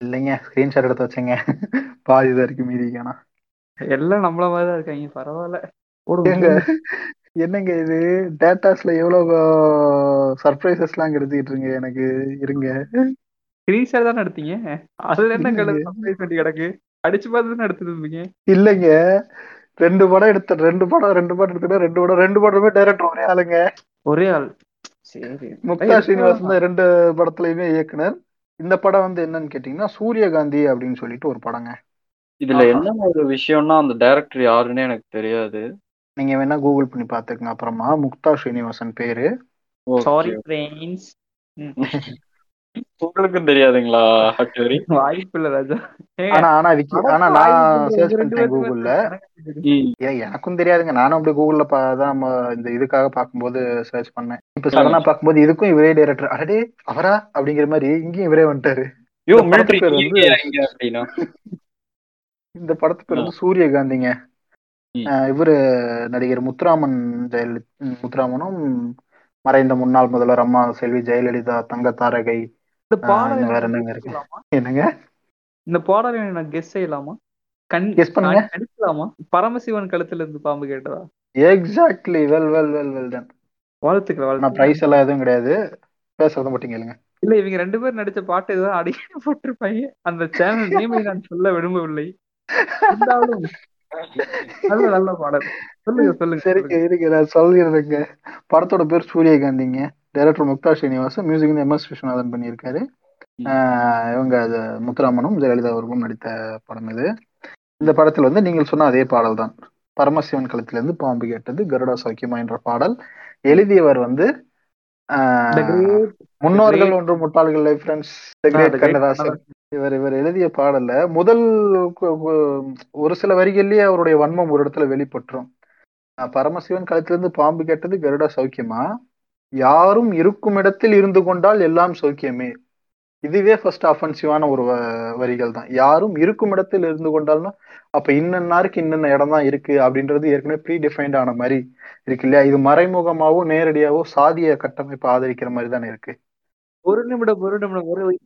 இல்லைங்க ஸ்கிரீன்ஷாட் எடுத்து வச்சேங்க. பாதி தான் இருக்கு மீதி காணா எல்லாம் நம்மள மாதிரி தான் இருக்காங்க பரவாயில்ல. போடுங்க என்னங்க இது? டேட்டாஸ்ல எவ்வளவு சர்ப்ரைசஸ்லாம் கிடைச்சிட்டு இருங்க எனக்கு இருங்க. ஸ்கிரீன்ஷாட் தானே எடுத்தீங்க? அதுல என்ன சர்ப்ரைஸ் பண்ணி கிடக்கு? அடிச்சு பார்த்து தானே எடுத்துட்டு இருந்தீங்க? இல்லைங்க. ரெண்டு படம் எடுத்த ரெண்டு படம் ரெண்டு படம் எடுத்துட்டா ரெண்டு படம் ரெண்டு படமே டைரக்டர் ஒரே ஆளுங்க. ஒரே ஆள். சரி. முக்தா ஸ்ரீனிவாசன் ரெண்டு படத்துலயுமே இயக்குனர். இந்த படம் வந்து என்னன்னு கேட்டீங்கன்னா சூரியகாந்தி அப்படின்னு சொல்லிட்டு ஒரு படங்க. இதுல. என்ன ஒரு விஷயம்னா அந்த டைரக்டர் யாருன்னே எனக்கு தெரியாது. நீங்க வேணா கூகுள் பண்ணி பாத்துக்கங்க. அப்புறமா முக்தா ஸ்ரீனிவாசன் பேரு. சாரி உங்களுக்கும் தெரியாதுங்களா ஹட்டோரி வாய்ப்பு இல்ல ராஜா ஆனா ஆனா விக்கி ஆனா நான் சர்ச் பண்ணிட்டேன் பேருக்கு கூகுள்ல எனக்கும் தெரியாதுங்க. நானும் அப்படி கூகுள்ல தான் இந்த இதுக்காக பார்க்கும்போது சர்ச் பண்ணேன். இப்ப சடனா பார்க்கும்போது இதுக்கும் இவரே டைரக்டர் அடடே அவரா? அப்படிங்கிற மாதிரி இங்கேயும் இவரே வந்துட்டாரு. ஐயோ மிலிட்டரி பேர் வந்து இந்த படத்து பேர் வந்து சூரியகாந்திங்க. இவரு நடிகர் முத்துராமன் ஜெயலலி ம், முத்துராமனும் மறைந்த முன்னாள் முதல்வர் அம்மா செல்வி ஜெயலலிதா தங்க தாரகை இந்த பாடலை வேற என்னங்க இருக்கு? என்னங்க? இந்த பாடலை நான் கெஸ் செய்யலாமா? கண் Guess பண்ணுங்க. கண்- கணிக்கலாமா? பரமசிவன் கழுத்துல இருந்து பாம்பு கேட்டதா? Exactly well well well well done வாழ்த்துக்கள் பிரைஸ் எல்லாம் எதுவும் கிடையாது. பேசுறத மட்டும் கேளுங்க. இல்ல இவங்க ரெண்டு பேரும் நடிச்ச பாட்டு ஏதாவது அடிக்கடி போட்டிருப்பாங்க. அந்த சேனல் நேமை நான் சொல்ல விரும்பவில்லை. நல்ல நல்ல பாடல். சொல்லுங்க சொல்லுங்க சொல்லுங்க. இருங்க நான் சொல்லிடுறேங்க. படத்தோட பேர் சூரியகாந்திங்க. டைரக்டர் முக்தா ஸ்ரீனிவாசன் மியூசிக் வந்து எம் எஸ் விஸ்வநாதன் பண்ணியிருக்காரு. இவங்க அது முத்துராமனும் ஜெயலலிதா அவர்களும் நடித்த படம் இது. இந்த படத்தில் வந்து நீங்கள் சொன்ன அதே பாடல் தான். பரமசிவன் களத்திலிருந்து பாம்பு கேட்டது கருடா சௌக்கியமா என்ற பாடல். எழுதியவர் வந்து முன்னோர்கள் ஒன்று முட்டாள்கள் ஃப்ரெண்ட்ஸ் கண்ணதாசன். இவர் இவர் எழுதிய பாடல்ல முதல் ஒரு சில வரிகள்லயே அவருடைய வன்மம் ஒரு இடத்துல வெளிப்பட்டுரும். பரமசிவன் களத்திலிருந்து பாம்பு கேட்டது கருடா சௌக்கியமா? யாரும் இருக்கும் இடத்தில் இருந்து கொண்டால் எல்லாம் சௌக்கியமே. இதுவே ஃபர்ஸ்ட் அஃபென்சிவான ஒரு வ- வரிகள் தான் யாரும் இருக்கும் இடத்தில் இருந்து கொண்டால்னா அப்ப இன்னன்னாருக்கு இன்னென்ன இடம் தான் இருக்கு அப்படின்றது ஏற்கனவே ப்ரீ டிஃபைன்ட் ஆன மாதிரி இருக்கு இல்லையா? இது மறைமுகமாவோ நேரடியாவோ சாதிய கட்டமைப்பை ஆதரிக்கிற மாதிரி தானே இருக்கு. ஒரு நிமிடம் ஒரு நிமிடம் ஒரு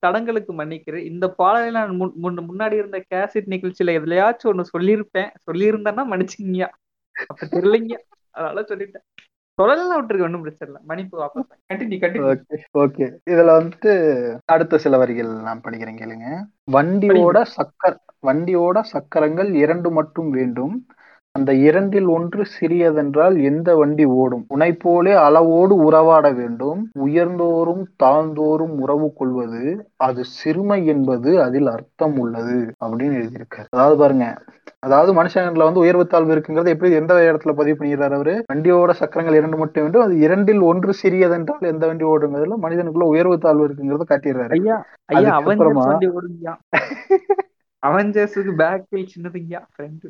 தடங்களுக்கு மன்னிக்கிறேன். இந்த பாடலை நான் முன்- முன்னாடி இருந்த கேசட் நிகழ்ச்சியில எதுலயாச்சும் ஒண்ணு சொல்லியிருப்பேன். சொல்லியிருந்தேன்னா மன்னிச்சுங்க அப்ப தெரியலைங்க. அதனால சொல்லிட்டேன். சொல்லலாம் விட்டுருக்கு ஒன்றும் பிரச்சனை இல்லை. கண்டினியூ ஓகே ஓகே இதுல வந்துட்டு அடுத்த சில வரிகள் நான் படிக்கிறேன் கேளுங்க. வண்டியோட சக்கர் வண்டியோட சக்கரங்கள் இரண்டு மட்டும் வேண்டும். அந்த இரண்டில் ஒன்று சிறியதென்றால் எந்த வண்டி ஓடும்? உனை போலே அளவோடு உறவாட வேண்டும். உயர்ந்தோறும் தாழ்ந்தோறும் உறவு கொள்வது அது சிறுமை என்பது அதில் அர்த்தம் உள்ளது அப்படின்னு எழுதியிருக்காரு. அதாவது பாருங்க அதாவது மனுஷன்ல வந்து உயர்வு தாழ்வு இருக்குங்கிறது எப்படி எந்த இடத்துல பதிவு பண்ணிடுறாரு அவரு? வண்டியோட சக்கரங்கள் இரண்டு மட்டும் வேண்டும். அது இரண்டில் ஒன்று சிறியதென்றால் எந்த வண்டி ஓடுங்கிறதுல மனிதனுக்குள்ள உயர்வு தாழ்வு இருக்குங்கிறத காட்டிடுறாரு. ஐயா ஐயா ஓடுங்கயா அவெஞ்சர்ஸுக்கு பேக் வீல் சின்னதுங்கயா ஃப்ரெண்ட்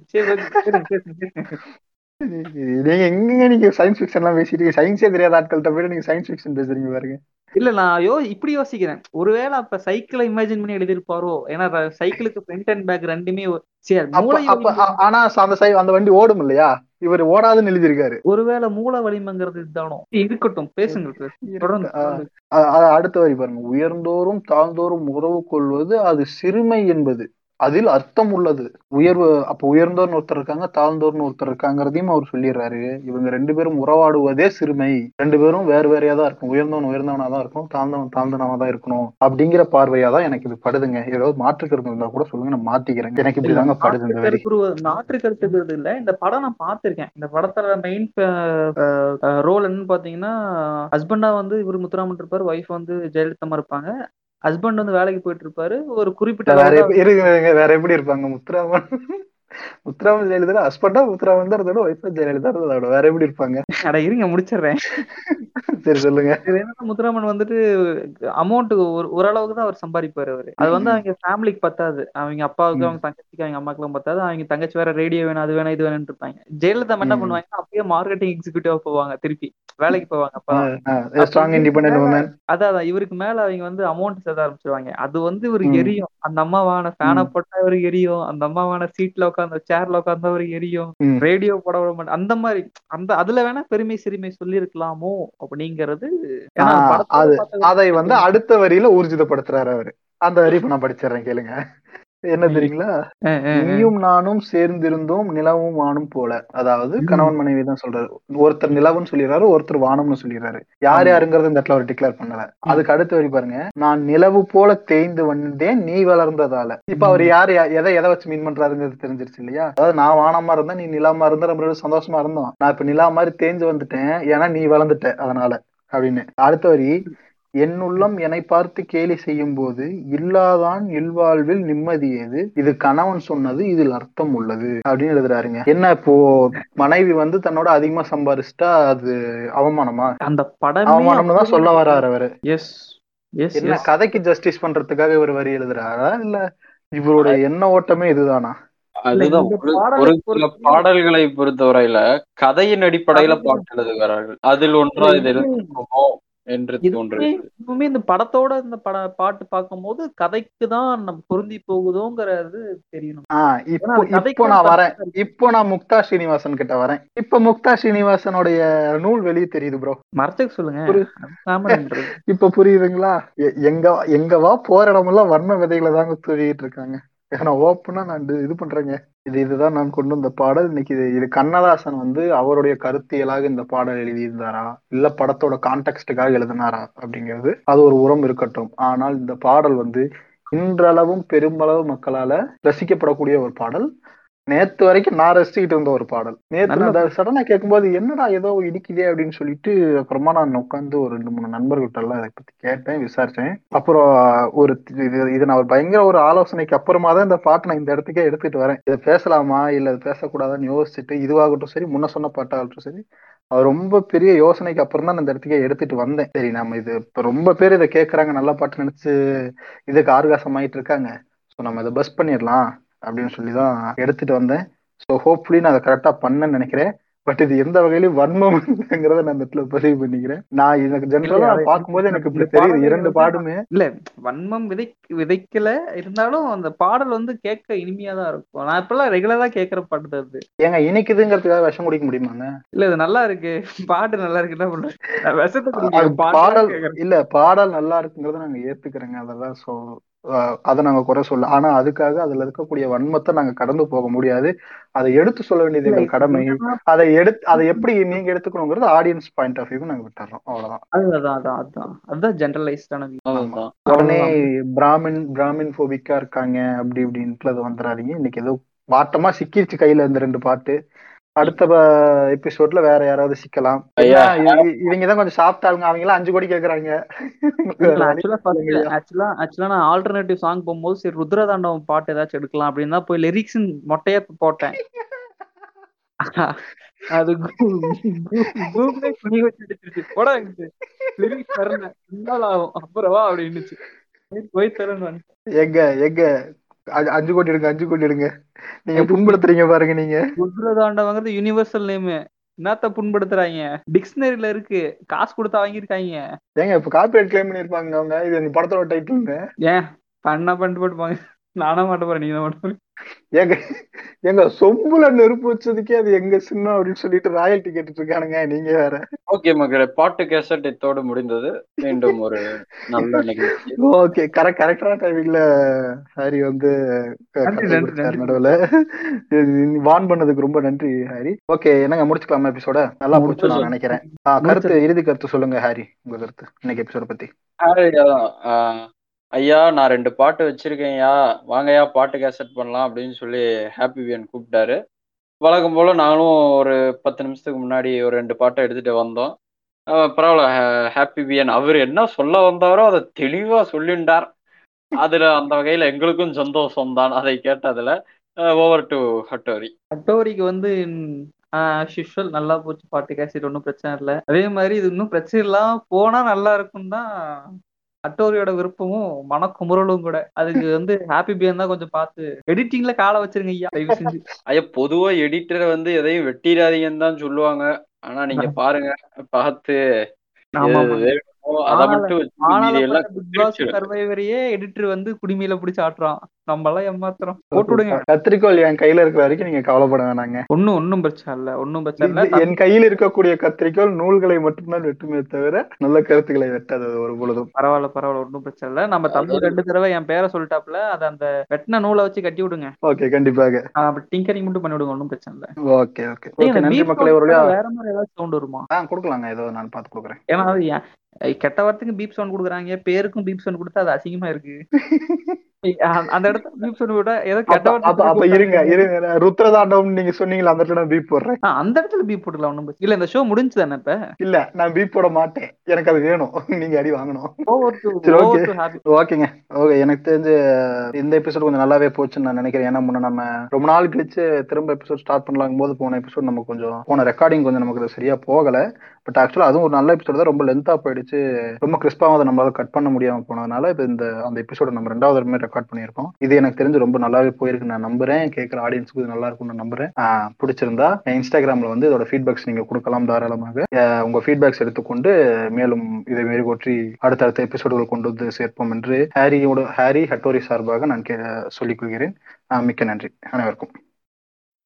நீங்க எங்க நீங்க சயின்ஸ் ஃபிக்ஷன் எல்லாம் பேசிட்டு சயின்ஸே தெரியாத ஆட்கள்கிட்ட போய் நீங்க சயின்ஸ் ஃபிக்ஷன் பேசுறீங்க பாருங்க. இல்ல நான் யோ இப்படி யோசிக்கிறேன். ஒருவேளை அப்ப சைக்கிளை இமேஜின் பண்ணி எழுதியிருப்பாரோ ஏன்னா சைக்கிளுக்கு ஃப்ரண்ட் அண்ட் பேக் ரெண்டுமே ஆனா அந்த சை அந்த வண்டி ஓடும் இல்லையா? இவர் ஓடாதுன்னு எழுதியிருக்காரு. ஒருவேளை மூளை வலிமைங்கிறது இதுதானோ? இருக்கட்டும் பேசுங்க. தொடர்ந்து அடுத்த வரி பாருங்க. உயர்ந்தோறும் தாழ்ந்தோறும் உறவு கொள்வது அது சிறுமை என்பது. அதில் அர்த்தம் உள்ளது. உயர்வு அப்ப உயர்ந்தோர்னு ஒருத்தர் இருக்காங்க தாழ்ந்தோர்னு ஒருத்தர் இருக்காங்கிறதையும் அவர் சொல்லிடுறாரு. இவங்க ரெண்டு பேரும் உறவாடுவதே சிறுமை. ரெண்டு பேரும் வேறு வேறையா தான் இருக்கும். உயர்ந்தவன் உயர்ந்தவனா தான் இருக்கும் தாழ்ந்தவன் தாழ்ந்தவனா தான் இருக்கணும் அப்படிங்கிற பார்வையா தான் எனக்கு இது படுதுங்க. ஏதாவது மாற்று கருத்து இருந்தா கூட சொல்லுங்க நான் மாத்திக்கிறேன் எனக்கு இல்ல, இப்படிதாங்க படுது கருத்துக்கிறது இல்ல. இந்த படம் நான் பார்த்திருக்கேன். இந்த படத்துல மெயின் ரோல் என்னன்னு பாத்தீங்கன்னா ஹஸ்பண்டா வந்து இவர் முத்துராமன் இருப்பாரு ஒய்ஃப் வந்து ஜெயலலிதா இருப்பாங்க. ஹஸ்பண்ட் வந்து வேலைக்கு போயிட்டு இருப்பாரு ஒரு குறிப்பிட்ட வேற வேற எப்படி இருப்பாங்க? முத்துராமன் முத்துராமன் ஜெயலலிதா ஹஸ்பண்டா முத்துராமன் தான் இருந்தோட ஒய்ஃபா ஜெயலலிதா இருந்ததோட வேற எப்படி இருப்பாங்க? அட இருங்க முடிச்சிடுறேன். சரி சொல்லுங்க. முத்துராமன் வந்துட்டு அமௌண்ட் ஒரு ஓரளவுக்கு தான் அவர் சம்பாதிப்பாரு அவரு. அது வந்து அவங்க ஃபேமிலிக்கு பத்தாது. அவங்க அப்பாவுக்கு. அவங்க தங்கச்சிக்கு அவங்க அம்மாக்கெல்லாம் பத்தாது. அவங்க தங்கச்சி வேற ரேடியோ வேணும் அது வேணும் இது வேணும்னு இருப்பாங்க. ஜெயலலிதா என்ன. பண்ணுவாங்க அப்படியே மார்க்கெட்டிங் எக்ஸிக்யூட்டிவா போவாங்க திருப்பி. வேலைக்கு போவாங்க அப்பதான் அதான் இவருக்கு மேல அவங்க வந்து அமௌண்ட் சேர்த்த ஆரம்பிச்சிருவாங்க. அது வந்து இவருக்கு. எரியும். அந்த அம்மாவான ஃபேனை. போட்டா இவருக்கு எரியும். அந்த அம்மாவான சீட்ல உட்காந்து சேர்ல உட்காந்தா அவருக்கு எரியும். ரேடியோ போட விட மாட்டேன் அந்த மாதிரி அந்த அதுல வேணா பெருமை சிறுமை அப்படிங்கிறது. படத்தோட அது பார்த்த அதை வந்து அடுத்த வரியில ஊர்ஜிதப்படுத்துறாரு அவரு. அந்த வரி இப்ப நான் படிச்சிடுறேன் கேளுங்க. என்ன தெரியுங்களா. நீயும் நானும் சேர்ந்திருந்தோம் நிலவும் வானும் போல. அதாவது. கணவன் மனைவி தான் சொல்றாரு. ஒருத்தர் நிலவுன்னு சொல்லிடுறாரு ஒருத்தர் வானம்னு சொல்லிடுறாரு. யார். யாருங்கிறது இந்த இடத்துல அவர் டிக்ளேர் பண்ணல. அதுக்கு அடுத்த வரி பாருங்க. நான் நிலவு போல தேய்ந்து வந்தேன் நீ வளர்ந்ததால. இப்ப அவர் யாரு எதை எதை வச்சு மீன் பண்றாருங்கிறது தெரிஞ்சிருச்சு இல்லையா? அதாவது நான் வானமா இருந்தேன் நீ நிலாமா இருந்த நம்ம சந்தோஷமா இருந்தோம். நான் இப்ப நிலா மாதிரி தேய்ஞ்சு வந்துட்டேன் ஏன்னா நீ வளர்ந்துட்ட அதனால அப்படின்னு. அடுத்த வரி என் உள்ளம் என்னை பார்த்து கேலி செய்யும் போது இல்லாதான் இல்வாழ்வில் நிம்மதி ஏது இது கணவன் சொன்னது இதில் அர்த்தம் உள்ளது அப்படின்னு எழுதுறாருங்க. என்ன இப்போ மனைவி வந்து தன்னோட அதிகமா சம்பாரிச்சிட்டா அது அவமானமா? அந்த படமே அவமானம்னு தான் சொல்ல வர்றாரு அவரு. எஸ் எஸ் என்ன கதைக்கு ஜஸ்டிஸ் பண்றதுக்காக இவர் வரி எழுதுறாரா? இல்ல இவருடைய எண்ண ஓட்டமே இதுதானா? அதுதான் ஒரு சில பாடல்களை பொறுத்தவரையில கதையின் அடிப்படையில. பாட்டு எழுதுகிறார்கள். அதில் ஒன்றா இது என்று இந்த படத்தோட இந்த பட பாட்டு பார்க்கும்போது கதைக்கு தான் நம்ம பொருந்தி போகுதோங்கிறது தெரியணும். ஆஹ் இப்போ நான் வரேன். இப்போ நான் முக்தா ஸ்ரீனிவாசன் கிட்ட வரேன். இப்ப முக்தா ஸ்ரீனிவாசனுடைய நூல் வெளியே தெரியுது ப்ரோ மறைச்சுக்க சொல்லுங்க. இப்ப புரியுதுங்களா? எங்க எங்க வா போற இடமெல்லாம் வர்ண விதைகளை தாங்க தூவிட்டு இருக்காங்க. நான் ஓப்பனா நான் இது- இது பண்றேங்க. இது இதுதான் நான் கொண்டு வந்த பாடல். இன்னைக்கு இது இது கண்ணதாசன் வந்து அவருடைய கருத்தியலாக இந்த பாடல் எழுதியிருந்தாரா? இல்ல படத்தோட கான்டெக்ட்டுக்காக எழுதினாரா? அப்படிங்கிறது. அது ஒரு உரம் இருக்கட்டும். ஆனால் இந்த பாடல் வந்து இன்றளவும் பெரும்பளவு மக்களால ரசிக்கப்படக்கூடிய ஒரு பாடல். நேத்து வரைக்கும் நான் ரசிச்சுக்கிட்டு இருந்த ஒரு பாடல். நேத்து நான் சடனா கேட்கும்போது என்னடா ஏதோ இடிக்குதே? அப்படின்னு சொல்லிட்டு அப்புறமா நான் உட்காந்து ஒரு ரெண்டு மூணு நண்பர்கள்ட்ட எல்லாம் அதை பத்தி கேட்டேன் விசாரிச்சேன். அப்புறம் ஒரு இது இது நான் ஒரு பயங்கர ஒரு ஆலோசனைக்கு அப்புறமா தான் இந்த பாட்டை நான் இந்த இடத்துக்கே எடுத்துட்டு வரேன். இதை பேசலாமா? இல்ல இது பேசக்கூடாதான்னு யோசிச்சுட்டு இதுவாகட்டும் சரி முன்ன சொன்ன பாட்டாகட்டும் சரி அது ரொம்ப பெரிய யோசனைக்கு அப்புறம் தான் இந்த இடத்துக்கே எடுத்துட்டு வந்தேன். சரி நம்ம இது இப்ப ரொம்ப பேர் இதை கேட்கறாங்க நல்ல பாட்டு நினைச்சு இதுக்கு ஆர்காசம் ஆயிட்டு இருக்காங்க. ஸோ நம்ம இதை பஸ் பண்ணிடலாம். அப்படின்னு சொல்லி தான் எடுத்துட்டு வந்தேன். ஸோ ஹோப்ஃபுல்லி நான் அதை கரெக்டா பண்ணேன்னு நினைக்கிறேன். பட் இது எந்த வகையிலும் வன்மம்ங்கிறத நான் இந்த இடத்துல பதிவு பண்ணிக்கிறேன். நான் எனக்கு ஜென்ரலா பார்க்கும்போது எனக்கு இப்படி தெரியுது. இரண்டு பாடுமே இல்ல வன்மம் விதை விதைக்கல. இருந்தாலும் அந்த பாடல் வந்து கேட்க இனிமையா தான் இருக்கும். நான் இப்பெல்லாம் ரெகுலரா கேட்கற பாட்டு அது. ஏங்க இனிக்குதுங்கிறதுக்காக விஷம் குடிக்க முடியுமாங்க இல்ல இது நல்லா இருக்கு. பாட்டு நல்லா இருக்கு. என்ன பண்றேன் விஷத்தை பாடல் இல்ல பாடல் நல்லா இருக்குங்கிறத நாங்க ஏத்துக்கிறோங்க. அதெல்லாம் சோ அதை நாங்க குறை சொல்ல ஆனா அதுக்காக அதுல இருக்கக்கூடிய வன்மத்தை நாங்க கடந்து போக முடியாது. அதை எடுத்து சொல்ல வேண்டியது எங்கள் கடமை. அதை எடுத்து அதை எப்படி நீங்க எடுத்துக்கணுங்கிறது ஆடியன்ஸ் பாயிண்ட் ஆஃப் வியூ நாங்க விட்டுறோம். அவ்வளவுதான். அதுதான் அதான் அதான் அதுதான் ஜென்ரலைஸ்டான உடனே பிராமின் பிராமின் போபிக்கா இருக்காங்க அப்படி இப்படின்ட்டு அது வந்துடாதீங்க இன்னைக்கு ஏதோ வாட்டமா சிக்கிருச்சு கையில இந்த ரெண்டு பாட்டு. அடுத்த எபிசோட்ல வேற யாராவது சிக்கலாம். இவங்க தான் கொஞ்சம் ஆளுங்க அவங்க எல்லாம் அஞ்சு கோடி கேக்குறாங்க. ஆக்சுவலா ஆக்சுவலா ஆக்சுவலா நான் ஆல்டர்னேட்டிவ் சாங் போகும்போது சரி ருத்ரதாண்டவம் பாட்டு ஏதாச்சும் எடுக்கலாம் அப்படின்னு தான் போய் லிரிக்ஸ் மொட்டையா போட்டேன். அது கூகுளே துணி வச்சு எடுத்துருச்சு போடா லிரிக்ஸ் இன்னால ஆகும் அப்புறவா அப்படின்னுச்சு. போய் தரேன் எங்க எங்க? அஞ்சு கோடி எடுங்க அஞ்சு கோடி எடுங்க. நீங்க புண்படுத்துறீங்க பாருங்க நீங்க. ருத்ரதாண்டவங்கிறது யூனிவர்சல் நேம் என்னத்த புண்படுத்துறாங்க? டிக்ஷனரியில இருக்கு. காசு கொடுத்தா வாங்கியிருக்காங்க. ஏங்க இப்ப காப்பிரைட் கிளைம் பண்ணிருப்பாங்க அவங்க. இது இந்த படத்தோட டைட்டில்ங்க ஏன்? பண்ணா பண்ணிட்டு போட்டுப்பாங்க. நானா மாட்ட போறேன் நீங்க மாட்ட போறீங்க. ஏங்க எங்க சொம்புல நெருப்பு வச்சதுக்கே அது எங்க சின்னம் அப்படின்னு சொல்லிட்டு ராயல்டி கேட்டுட்டு இருக்கானுங்க நீங்க வேற. ஓகே மக்களே பாட்டு கேசட் இத்தோடு முடிந்தது. மீண்டும் ஒரு நல்ல நிகழ்ச்சி ஓகே கரெக்ட் கரெக்டான டைமிங்ல ஹாரி வந்து. நடுவுல. வான் பண்ணதுக்கு ரொம்ப நன்றி ஹாரி. ஓகே என்னங்க முடிச்சுக்கலாமா எபிசோட நல்லா நான் நினைக்கிறேன். ஆ, கருத்து இறுதி கருத்து சொல்லுங்க ஹாரி உங்க கருத்து இன்னைக்கு எபிசோட பத்தி. ஹாரி, ஐயா நான் ரெண்டு பாட்டு வச்சிருக்கேன்யா. வாங்கய்யா பாட்டு கேசட் பண்ணலாம் அப்படின்னு சொல்லி ஹாப்பி வியன் கூப்பிட்டாரு. வழக்கம் போல நானும் ஒரு பத்து நிமிஷத்துக்கு முன்னாடி ஒரு ரெண்டு பாட்டை எடுத்துட்டு வந்தோம். பரவாயில்ல. ஹாப்பி வியன் அவர் என்ன சொல்ல வந்தாரோ அதை தெளிவா சொல்லிண்டார். அதுல அந்த வகையில் எங்களுக்கும் சந்தோஷம் தான் அதை கேட்டதுல ஓவர் டு ஹட்டோரி ஹட்டோரிக்கு வந்து ஷிஷுவல் நல்லா போச்சு. பாட்டு கேசிட் ஒன்றும் பிரச்சனை இல்லை. அதே மாதிரி இது இன்னும் பிரச்சனை இல்லாமல் போனால் நல்லா இருக்கும் தான் அட்டோரியோட விருப்பமும் மனக்குமுறலும் கூட. அதுக்கு வந்து ஹாப்பி பியன் தான் கொஞ்சம் பார்த்து எடிட்டிங்ல காலை வச்சிருங்க ஐயா. தயவு செஞ்சு. ஐயா பொதுவா எடிட்டர் வந்து எதையும் வெட்டிடாதீங்கன்னு தான் சொல்லுவாங்க. ஆனா நீங்க பாருங்க பார்த்து எடிட்டர் வந்து குடிமையில பிடிச்சு ஆட்டுறான். நம்ம எல்லாம் ஏமாத்துறோம் போட்டு விடுங்க. கத்திரிக்கோல் என் கையில இருக்கிற வரைக்கும் நீங்க கவலைப்பட வேணாங்க. ஒன்னும் ஒன்னும் பிரச்சனை இல்ல. ஒன்னும் பிரச்சனை இல்ல. என் கையில் இருக்கக்கூடிய கத்திரிக்கோல் நூல்களை மட்டும்தான் வெட்டுமே தவிர நல்ல கருத்துக்களை வெட்டாது ஒரு பொழுதும். பரவாயில்ல பரவாயில்ல. ஒன்றும் பிரச்சனை இல்ல. நம்ம தம்பி ரெண்டு தடவை என் பேரை சொல்லிட்டாப்ல அதை அந்த வெட்டின நூலை வச்சு கட்டி விடுங்க. ஓகே கண்டிப்பாக. டிங்கரிங் மட்டும் பண்ணி விடுங்க. ஒன்றும் பிரச்சனை இல்ல. Okay okay. நன்றி மக்களே. ஒரு வேற மாதிரி ஏதாவது சவுண்ட் வருமா? கொடுக்கலாங்க. ஏதோ நான் பார்த்து கொடுக்குறேன். ஏன்னா கெட்ட வார்த்தைக்கும் பீப் சவுண்ட் கொடுக்குறாங்க பேருக்கும் பீப் சவுண்ட் கொடுத்தா அது அசிங்கமா இருக்கு. அந்த இடத்துல பீப் விட ஏதோ கெட்ட அப்ப இருங்க இருங்க ருத்ரதாண்டவம் நீங்க சொன்னீங்களா அந்த இடத்துல நான் பீப் போடுறேன். அந்த இடத்துல பீப் போட்டுக்கலாம் பிரச்சனை இல்ல. இந்த ஷோ முடிஞ்சு தானே இப்ப? இல்ல நான் பீப் போட மாட்டேன். எனக்கு அது வேணும். நீங்க அடி வாங்கணும். ஓகேங்க ஓகே எனக்கு தெரிஞ்சு இந்த எபிசோட் கொஞ்சம் நல்லாவே போச்சுன்னு நான் நினைக்கிறேன். ஏன்னா முன்ன நம்ம ரொம்ப நாள் கழிச்சு திரும்ப எபிசோட் ஸ்டார்ட் பண்ணலாம் போது போன எபிசோட் நமக்கு கொஞ்சம் போன ரெக்கார்டிங் கொஞ்சம் நமக்கு சரியா போகல. பட் ஆக்சுவலா அதுவும் ஒரு நல்ல எபிசோட் தான். ரொம்ப லென்த்தா போயிடுச்சு. ரொம்ப கிறிஸ்பாக அதை நம்மளால கட் பண்ண முடியாம போனதுனால இப்போ இந்த அந்த எபிசோட நம்ம ரெண்டாவது ரெக்கார்ட் பண்ணியிருக்கோம். இது எனக்கு தெரிஞ்சு ரொம்ப நல்லாவே போயிருக்கு. நான் நம்புறேன். கேட்குற ஆடியன்ஸுக்கு இது நல்லா இருக்கும்னு நம்புறேன். பிடிச்சிருந்தா இன்ஸ்டாகிராம்ல வந்து இதோட ஃபீட்பேக்ஸ் நீங்க கொடுக்கலாம் தாராளமாக. உங்க ஃபீட்பேக்ஸ் எடுத்துக்கொண்டு மேலும் இதை மெருகூற்றி அடுத்தடுத்த எபிசோடுகள் கொண்டு வந்து சேர்ப்போம் என்று ஹாரியோட ஹாரி ஹட்டோரி சார்பாக நான் கே- சொல்லிக் கொள்கிறேன். மிக்க நன்றி. அனைவருக்கும்.